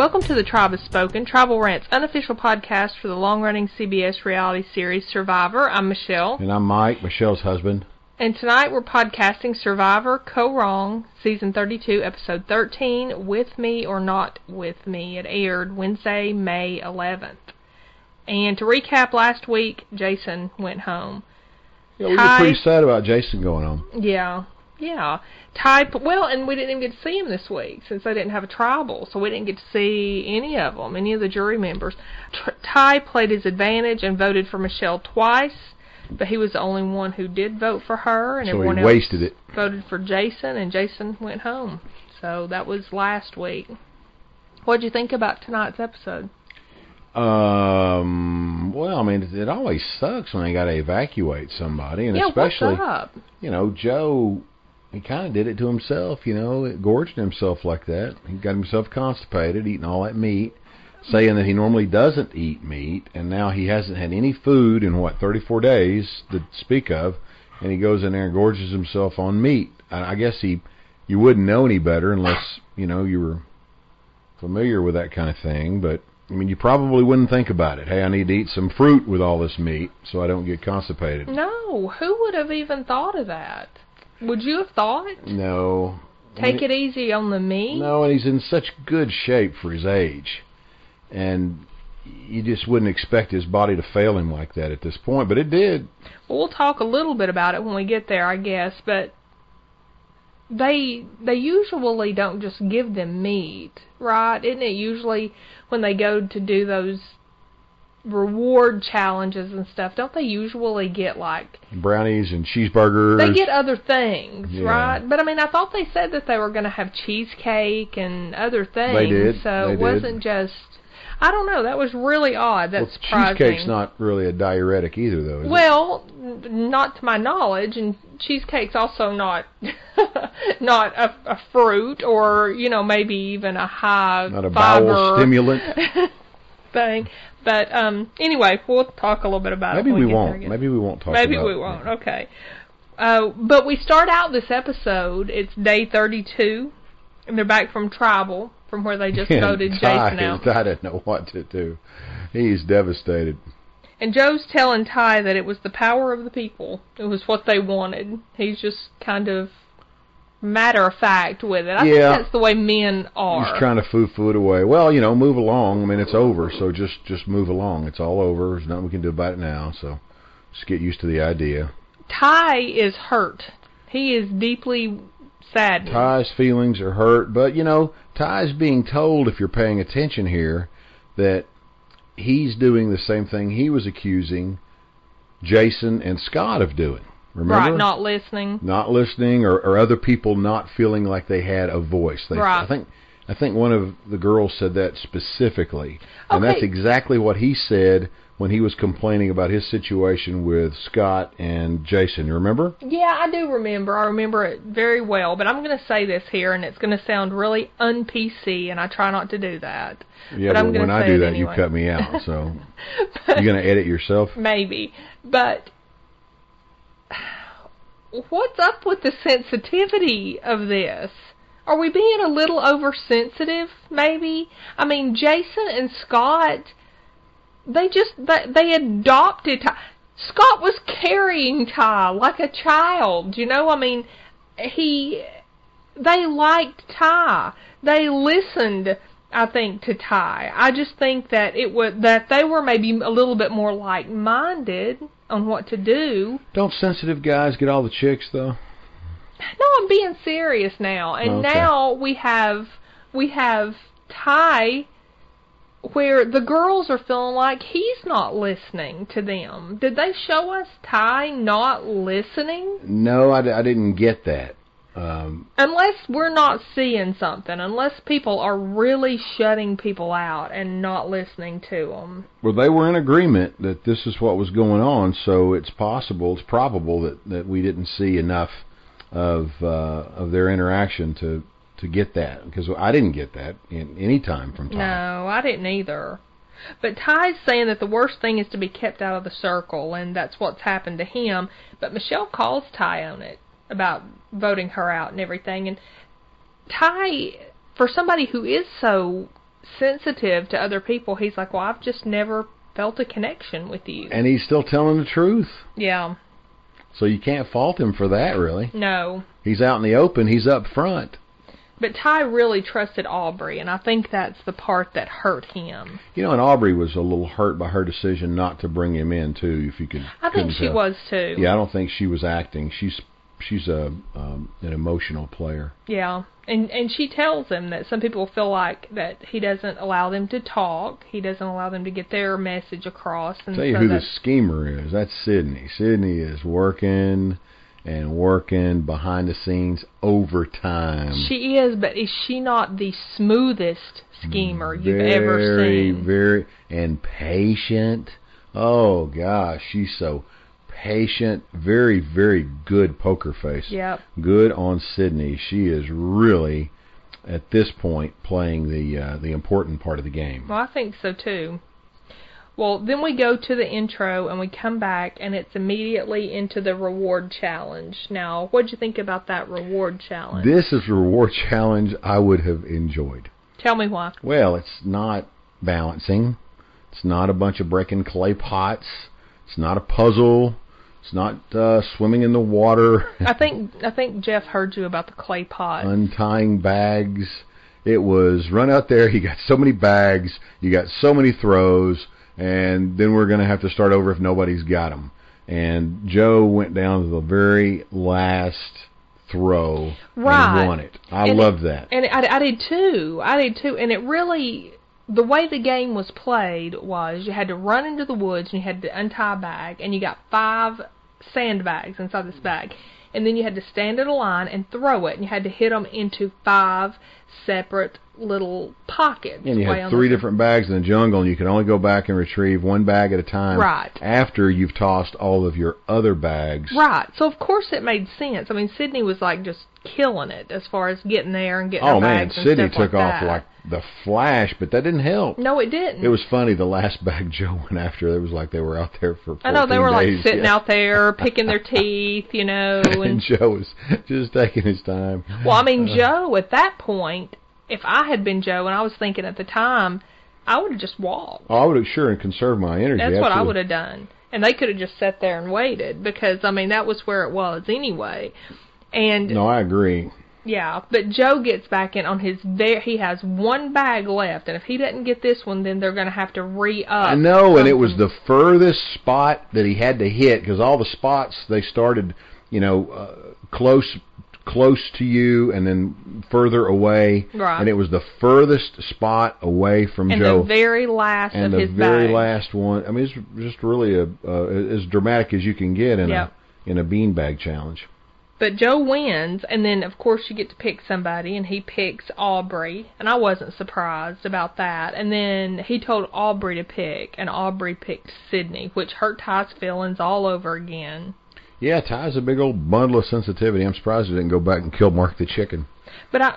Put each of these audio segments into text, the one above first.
Welcome to the Tribe Has Spoken, Tribal Rant's unofficial podcast for the long-running CBS reality series Survivor. I'm Michelle. And I'm Mike, Michelle's husband. And tonight we're podcasting Survivor Kaoh Rong, Season 32, Episode 13, With Me or Not With Me. It aired Wednesday, May 11th. And to recap last week, Jason went home. Yeah, we were pretty sad about Jason going home. Yeah, yeah. Ty, well, and we didn't even get to see him this week since they didn't have a tribal, so we didn't get to see any of them, any of the jury members. Ty played his advantage and voted for Michelle twice, but he was the only one who did vote for her, and so everyone else it. voted for Jason, and Jason went home. So that was last week. What'd you think about tonight's episode? Um. Well, I mean, it, it always sucks when they got to evacuate somebody, and yeah, especially, you know, Joe. He kind of did it to himself, you know, gorged himself like that. He got himself constipated, eating all that meat, saying that he normally doesn't eat meat, and now he hasn't had any food in what 34 days to speak of, and he goes in there and gorges himself on meat. I, I guess he, you wouldn't know any better unless you know you were familiar with that kind of thing, but I mean, you probably wouldn't think about it. Hey, I need to eat some fruit with all this meat so I don't get constipated. No, who would have even thought of that? Would you have thought? No. Take it easy on the meat? No, and he's in such good shape for his age. And you just wouldn't expect his body to fail him like that at this point, but it did. Well, we'll talk a little bit about it when we get there, I guess, but they they usually don't just give them meat, right? Isn't it usually when they go to do those reward challenges and stuff, don't they usually get like Brownies and cheeseburgers. they get other things, Yeah. right? But I mean, I thought they said that they were going to have cheesecake and other things. They did, So they it wasn't just I don't know, that was really odd. That's well, surprised cheesecake's not really a diuretic either, though. Is it? Well, n- not to my knowledge, and cheesecake's also not not a, a fruit, or you know maybe even a high not a fiber bowel stimulant. thing. But um, anyway, we'll talk a little bit about Maybe it. when we won't. Maybe we won't talk about it. Maybe we won't. Okay. Uh, but we start out this episode. It's day 32, and they're back from tribal, from where they just And voted Ty Jason out. I didn't know what to do. He's devastated. And Joe's telling Ty that it was the power of the people. It was what they wanted. He's just kind of matter of fact with it. I Yeah. think that's the way men are. He's trying to foo-foo it away. Well, you know, move along. I mean, it's over, so just just move along. It's all over. There's nothing we can do about it now. So just get used to the idea. Ty is hurt. He is deeply saddened. Ty's feelings are hurt, but you know, Ty's being told, if you're paying attention here, that he's doing the same thing he was accusing Jason and Scott of doing. Remember? Right, not listening. not listening or, or other people not feeling like they had a voice. They, Right. I think I think one of the girls said that specifically. And that's exactly what he said when he was complaining about his situation with Scott and Jason. You remember? Yeah, I do remember. I remember it very well. But I'm going to say this here, and it's going to sound really un-PC, and I try not to do that. Yeah, But I'm but when I do that anyway. you cut me out. So you're going to edit yourself? Maybe. But what's up with the sensitivity of this? Are we being a little oversensitive, maybe? I mean, Jason and Scott, they just, they, they adopted Ty. Scott was carrying Ty like a child, you know? I mean, he, they liked Ty. They listened, I think, to Ty. I just think that it was that they were maybe a little bit more like-minded on what to do. Don't sensitive guys get all the chicks though? No, I'm being serious now. And oh, Okay. now we have we have Ty where the girls are feeling like he's not listening to them. Did they show us Ty not listening? No, I, d- I didn't get that. Um, Unless we're not seeing something, unless people are really shutting people out and not listening to them. Well, they were in agreement that this is what was going on, so it's possible, it's probable that, that we didn't see enough of uh, of their interaction to to get that because I didn't get that in any time from time. No, I didn't either. But Ty's saying that the worst thing is to be kept out of the circle, and that's what's happened to him. But Michelle calls Ty on it about voting her out and everything. And Ty, for somebody who is so sensitive to other people. He's like, well, I've just never felt a connection with you. And he's still telling the truth. yeah, So you can't fault him for that, really. no. He's out in the open. He's up front. But Ty really trusted Aubrey, and I think that's the part that hurt him. You know, and Aubrey was a little hurt by her decision not to bring him in too. If you could, I think she tell. was too. Yeah, I don't think she was acting. She's she's a um, an emotional player. Yeah. And and she tells him that some people feel like that he doesn't allow them to talk. He doesn't allow them to get their message across. And Tell you so who the schemer is. That's Sydney. Sydney is working and working behind the scenes overtime. She is, but is she not the smoothest schemer you've ever seen? Very, very and patient. Oh gosh, she's so patient. Very, very good poker face. Yep. Good on Sydney. She is really at this point playing the uh, the important part of the game. Well, I think so too. Well, then we go to the intro and we come back and it's immediately into the reward challenge. Now, what'd you think about that reward challenge? This is a reward challenge I would have enjoyed. Tell me why. Well, it's not balancing. It's not a bunch of breaking clay pots. It's not a puzzle. It's not uh, swimming in the water, I think I think Jeff heard you about the clay pot. untying bags. It was run out there. You got so many bags. You got so many throws, and then we're going to have to start over if nobody's got them. And Joe went down to the very last throw Right. and won it. I And- love that. And I, I did too. I did too. And it really, the way the game was played was you had to run into the woods and you had to untie a bag, and you got five sandbags inside this bag. And then you had to stand in a line and throw it, and you had to hit them into five separate little pockets. And you had three different bags in the jungle, and you could only go back and retrieve one bag at a time. Right. After you've tossed all of your other bags. Right. So of course it made sense. I mean, Sydney was like just killing it as far as getting there and getting Oh man, Sydney took like off that. like the flash, but that didn't help. No, it didn't. It was funny. The last bag Joe went after, it was like they were out there for. 14 I know they were like sitting Yeah. out there picking their teeth, you know. and And Joe was just taking his time. well, I mean, Uh, Joe at that point, if I had been Joe, and I was thinking at the time, I would have just walked. Oh, I would have sure and conserve my energy. That's what I would have done. And they could have just sat there and waited because I mean that was where it was anyway. And No, I agree. yeah, but Joe gets back in on his there. He has one bag left, and if he doesn't get this one, then they're going to have to re up. I know, and it was the furthest spot that he had to hit because all the spots they started, you know, uh, close close to you and then further away, Right. and it was the furthest spot away from and Joe. the very last and of the his very bag. last one. I mean, it's just really a uh, as dramatic as you can get in Yep. a in a beanbag challenge. But Joe wins, and then of course you get to pick somebody, and he picks Aubrey, and I wasn't surprised about that. And then he told Aubrey to pick, and Aubrey picked Sydney, which hurt Ty's feelings all over again. Yeah, Ty's a big old bundle of sensitivity. I'm surprised he didn't go back and kill Mark the chicken. But I,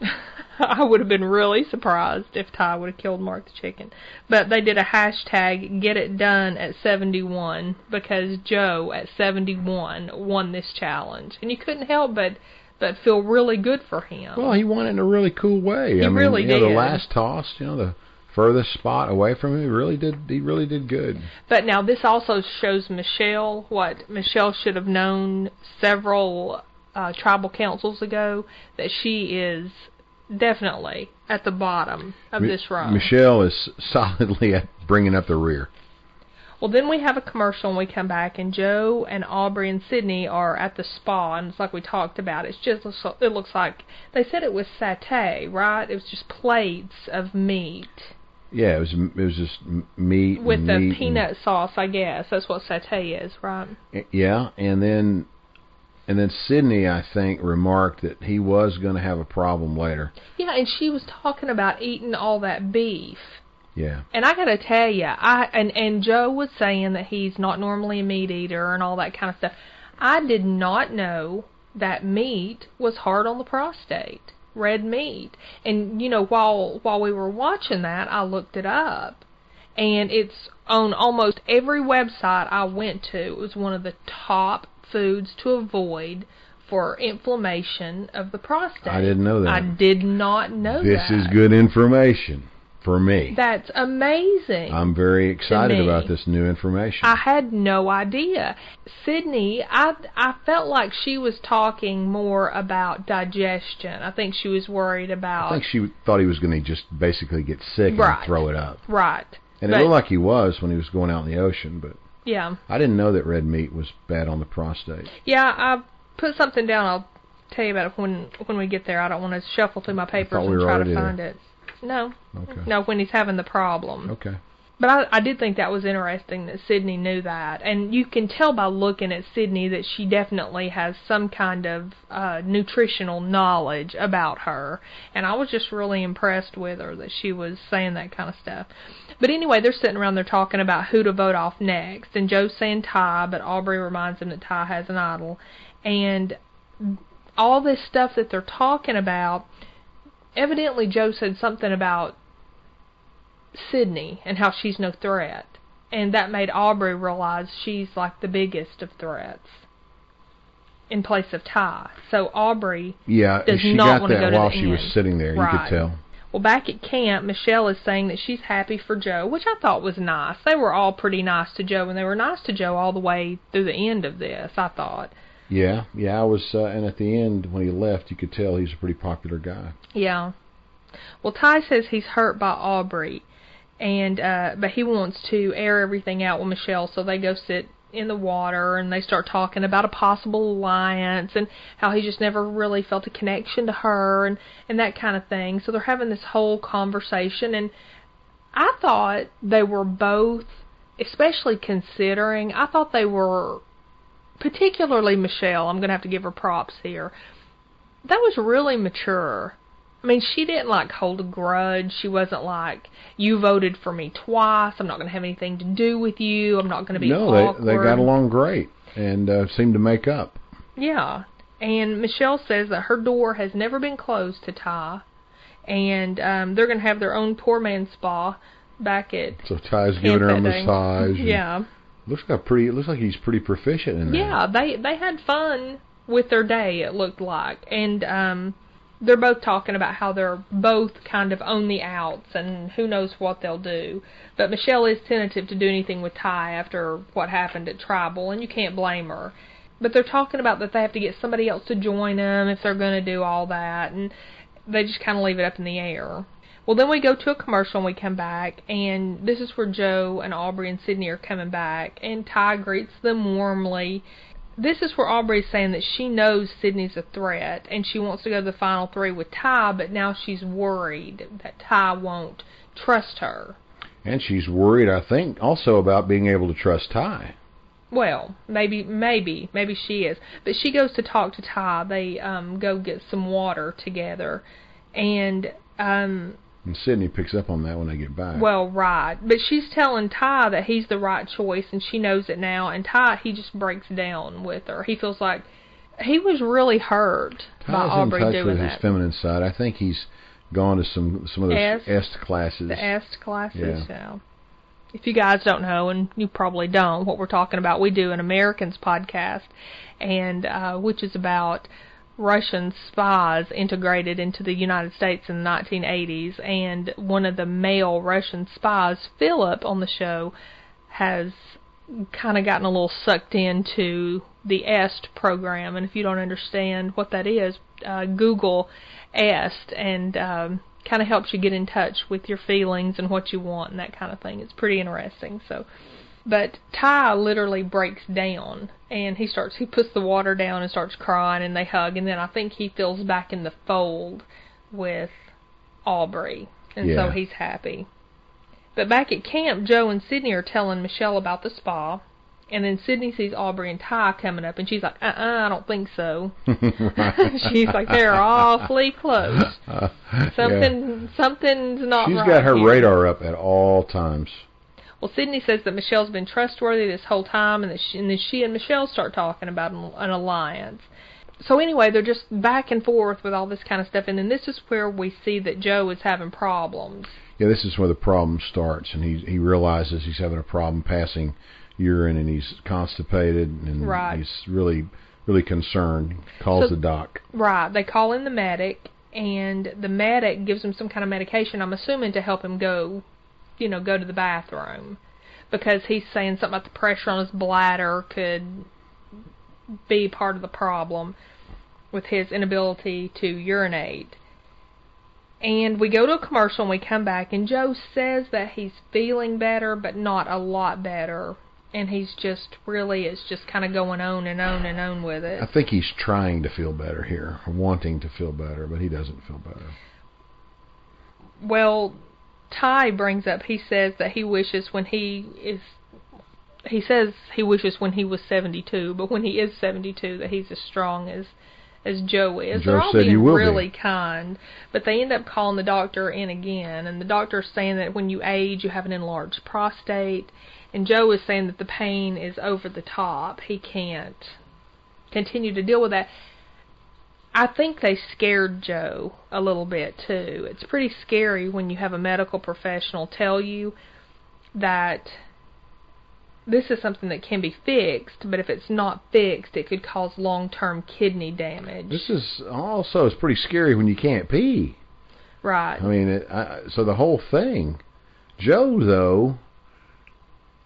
I would have been really surprised if Ty would have killed Mark the chicken. But they did a hashtag Get It Done at 71 because Joe at 71 won this challenge, and you couldn't help but but feel really good for him. Well, he won it in a really cool way. He I mean, really you know, did. the last toss, you know, the furthest spot away from him, he really did. He really did good. But now this also shows Michelle what Michelle should have known several uh, tribal councils ago that she is definitely at the bottom of this run. Michelle is solidly at bringing up the rear. Well, then we have a commercial and we come back, and Joe and Aubrey and Sydney are at the spa, and it's like we talked about. It's just it looks like they said it was satay, right? It was just plates of meat Yeah, it was it was just m- meat with the peanut sauce, I guess. That's what satay is, right? Yeah, and then and then Sydney, I think, remarked that he was going to have a problem later. Yeah, and she was talking about eating all that beef. Yeah, And I gotta tell you, I and and Joe was saying that he's not normally a meat eater and all that kind of stuff. I did not know that meat was hard on the prostate, red meat. And you know, while while we were watching that, I looked it up, and it's on almost every website I went to. It was one of the top foods to avoid for inflammation of the prostate. I didn't know that. I did not know that. this is good information. For me. That's amazing. I'm very excited about this new information. I had no idea. Sydney, I I felt like she was talking more about digestion. I think she was worried about I think she thought he was going to just basically get sick Right. and throw it up. right. And But- it looked like he was when he was going out in the ocean, but Yeah. I didn't know that red meat was bad on the prostate. Yeah, I put something down. I'll tell you about it when when we get there. I don't want to shuffle through my papers we and try to find there. it. No, Okay. no, when he's having the problem. Okay. But I, I did think that was interesting that Sydney knew that, and you can tell by looking at Sydney that she definitely has some kind of uh, nutritional knowledge about her, and I was just really impressed with her that she was saying that kind of stuff. But anyway, they're sitting around there talking about who to vote off next, and Joe's saying Ty, but Aubrey reminds him that Ty has an idol, and all this stuff that they're talking about. Evidently, Joe said something about Sydney and how she's no threat. And that made Aubrey realize she's like the biggest of threats in place of Ty. So Aubrey, Yeah, Does she not got wanna that go to while the she was sitting there. You could tell. well, back at camp, Michelle is saying that she's happy for Joe, which I thought was nice. They were all pretty nice to Joe, and they were nice to Joe all the way through the end of this, I thought. Yeah, yeah. I was, uh, and at the end when he left, you could tell he's a pretty popular guy. Yeah. Well, Ty says he's hurt by Aubrey, and uh but he wants to air everything out with Michelle, so they go sit in the water and they start talking about a possible alliance and how he just never really felt a connection to her and and that kind of thing. So they're having this whole conversation and I thought they were both especially considering I thought they were particularly Michelle, I'm going to have to give her props here. That was really mature. I mean, she didn't like hold a grudge. She wasn't like, "You voted for me twice. I'm not going to have anything to do with you. I'm not going to be no, awkward." they they got along great and uh, seemed to make up. Yeah, and Michelle says that her door has never been closed to Ty, and um, they're going to have their own poor man spa back at So Ty's giving her a camp that day. massage. Yeah, Looks like pretty. It looks like he's pretty proficient in that. yeah. They they had fun with their day. It looked like, and um, they're both talking about how they're both kind of on the outs and who knows what they'll do. But Michelle is tentative to do anything with Ty after what happened at Tribal, and you can't blame her. But they're talking about that they have to get somebody else to join them if they're going to do all that, and they just kind of leave it up in the air. Well, then we go to a commercial and we come back, and this is where Joe and Aubrey and Sydney are coming back, and Ty greets them warmly. This is where Aubrey's saying that she knows Sydney's a threat, and she wants to go to the final three with Ty, but now she's worried that Ty won't trust her. And she's worried, I think, also about being able to trust Ty. Well, maybe, maybe, maybe she is. But she goes to talk to Ty. They um go get some water together, and um And Sydney picks up on that when they get back. Well, right. But she's telling Ty that he's the right choice and she knows it now and Ty he just breaks down with her. He feels like he was really hurt by Ty's Aubrey in touch doing with that. his feminine side. I think he's gone to some some of those Est. est classes. the est classes, Yeah. yeah. If you guys don't know, and you probably don't, what we're talking about, we do an Americans podcast, and uh, which is about Russian spies integrated into the United States in the 1980s. And one of the male Russian spies, Philip, on the show, has kind of gotten a little sucked into the EST program. And if you don't understand what that is, uh, Google EST and um, kind of helps you get in touch with your feelings and what you want and that kind of thing. It's pretty interesting. So, but Ty literally breaks down and he starts he puts the water down and starts crying and they hug and then I think he feels back in the fold with Aubrey and so he's happy. But back at camp, Joe and Sydney are telling Michelle about the spa. And then Sydney sees Aubrey and Ty coming up, and she's like, "Uh-uh, I don't think so." she's like, "They're awfully close. Uh, yeah. Something, something's not She's right." got her here." radar up at all times. Well, Sydney says that Michelle's been trustworthy this whole time, and that she, and then she and Michelle start talking about an, an alliance. So anyway, they're just back and forth with all this kind of stuff, and then this is where we see that Joe is having problems. Yeah, this is where the problem starts, and he he realizes he's having a problem passing urine, and he's constipated, and Right. he's really really concerned. Calls So- the doc. Right. They call in the medic, and the medic gives him some kind of medication. I'm assuming to help him go, you know, go to the bathroom because he's saying something about the pressure on his bladder could be part of the problem with his inability to urinate. And we go to a commercial and we come back and Joe says that he's feeling better but not a lot better. And he's just really is just kind of going on and on and on with it. I think he's trying to feel better here, wanting to feel better, but he doesn't feel better. Well, Ty brings up he says that he wishes when he is he says he wishes when he was 72, but when he is 72 that he's as strong as as Joe is. Joe They're all being will be. really kind, but they end up calling the doctor in again, and the doctor's saying that when you age, you have an enlarged prostate, and Joe is saying that the pain is over the top. He can't continue to deal with that. I think they scared Joe a little bit too. It's pretty scary when you have a medical professional tell you that this is something that can be fixed, but if it's not fixed, it could cause long-term kidney damage. This is also it's pretty scary when you can't pee. right. I mean, it, I, so the whole thing. Joe though,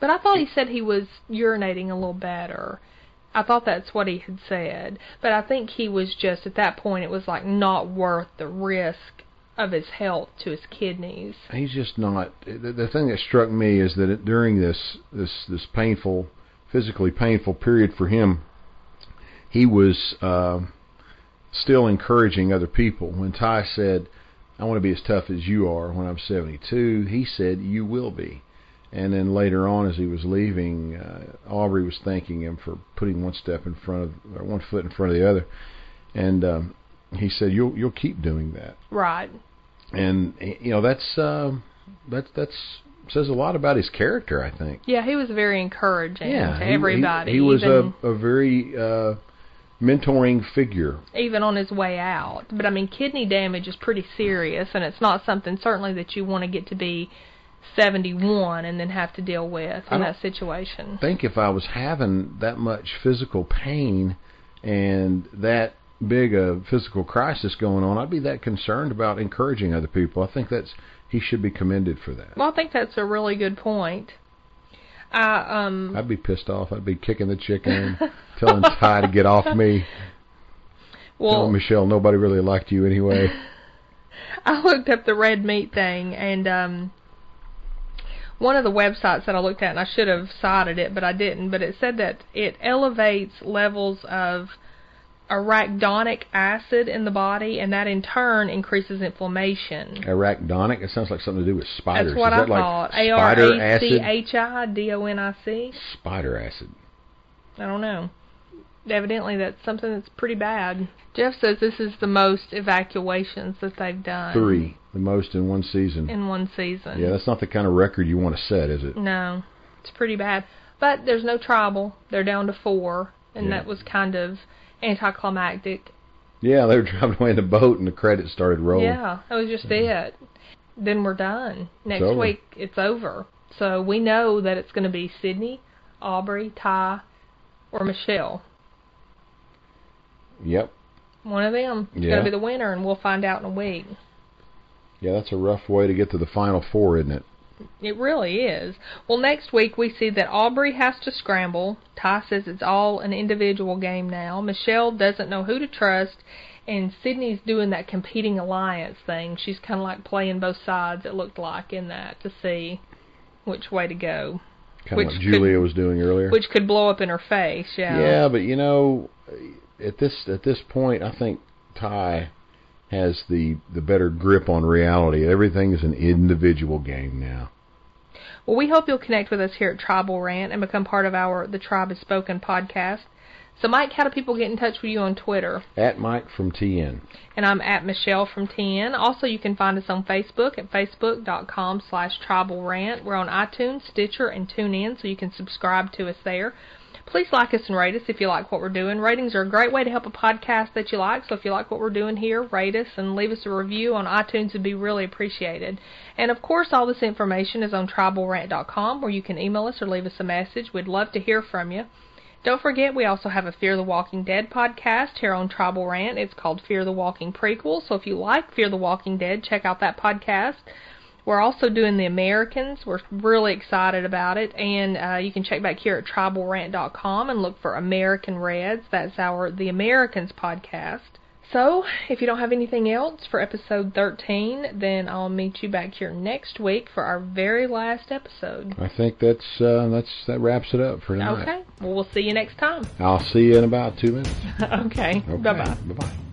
But I thought he said he was urinating a little better. I thought that's what he had said. But I think he was just at that point it was like not worth the risk of his health to his kidneys. he's just not. The, the thing that struck me is that it, during this this this painful, physically painful period for him, he was uh, still encouraging other people. When Ty said, "I want to be as tough as you are," when I'm 72, he said, "You will be." And then later on, as he was leaving, uh, Aubrey was thanking him for putting one step in front of, or one foot in front of the other, and um, he said, "You'll you'll keep doing that." Right. and you know that's uh, that's that's says a lot about his character. I think. Yeah, he was very encouraging Yeah, to he- he- everybody. He, was a a very uh, mentoring figure. even on his way out. But I mean, kidney damage is pretty serious, and it's not something certainly that you want to get to be 71 and then have to deal with in that situation. I think if I was having that much physical pain and that big a physical crisis going on, I'd be that concerned about encouraging other people. I think that's he should be commended for that. Well, I think that's a really good point. I um I'd be pissed off. I'd be kicking the chicken, telling Ty to get off me, well telling Michelle nobody really liked you anyway. I looked up the red meat thing and um one of the websites that I looked at and I should have cited it but I didn't but it said that it elevates levels of arachidonic acid in the body and that in turn increases inflammation. Arachidonic. It sounds like something to do with spiders. That's what Is I that thought. A R A C? H I D O N I C. Spider acid. I don't know. Evidently that's something that's pretty bad. Jeff says this is the most evacuations that they've done Three, the most in one season. in one season. Yeah, that's not the kind of record you want to set, is it? No, it's pretty bad. But there's no tribal. They're down to four, and Yeah. that was kind of anticlimactic. Yeah, they were driving away in the boat and the credits started rolling. Yeah, that was just it. Then we're done. Next over. week it's over. So we know that it's going to be Sydney, Aubrey, Ty, or Michelle. Yep. One of them is Yeah. going to be the winner, and we'll find out in a week. Yeah, that's a rough way to get to the final four, isn't it? It really is. Well, next week we see that Aubrey has to scramble. Ty says it's all an individual game now. Michelle doesn't know who to trust, and Sydney's doing that competing alliance thing. She's kind of like playing both sides. It looked like in that to see which way to go, Kind Which of like could- Julia was doing earlier. which could blow up in her face. Yeah. yeah, but you know, at this at this point, I think Ty has the the better grip on reality. Everything is an individual game now. Well, we hope you'll connect with us here at Tribal Rant and become part of our The Tribe Is Spoken podcast. So, Mike, how do people get in touch with you on Twitter? At Mike from TN. and I'm at Michelle from TN. Also, you can find us on Facebook at facebook.com slash tribal rant. We're on iTunes, Stitcher, and TuneIn, so you can subscribe to us there. Please like us and rate us if you like what we're doing. Ratings are a great way to help a podcast that you like, so if you like what we're doing here, rate us and leave us a review on iTunes would be really appreciated. And of course, all this information is on tribalrant.com where you can email us or leave us a message. We'd love to hear from you. Don't forget, we also have a Fear the Walking Dead podcast here on Tribal Rant. It's called Fear the Walking Prequel. So if you like Fear the Walking Dead, check out that podcast. We're also doing the Americans. We're really excited about it, and uh, you can check back here at tribalrant.com and look for American Reds. That's our The Americans podcast. So, if you don't have anything else for episode 13, then I'll meet you back here next week for our very last episode. I think that's uh, that's that wraps it up for tonight. Okay. Well, we'll see you next time. I'll see you in about two minutes. okay. Okay. Bye bye. Bye bye.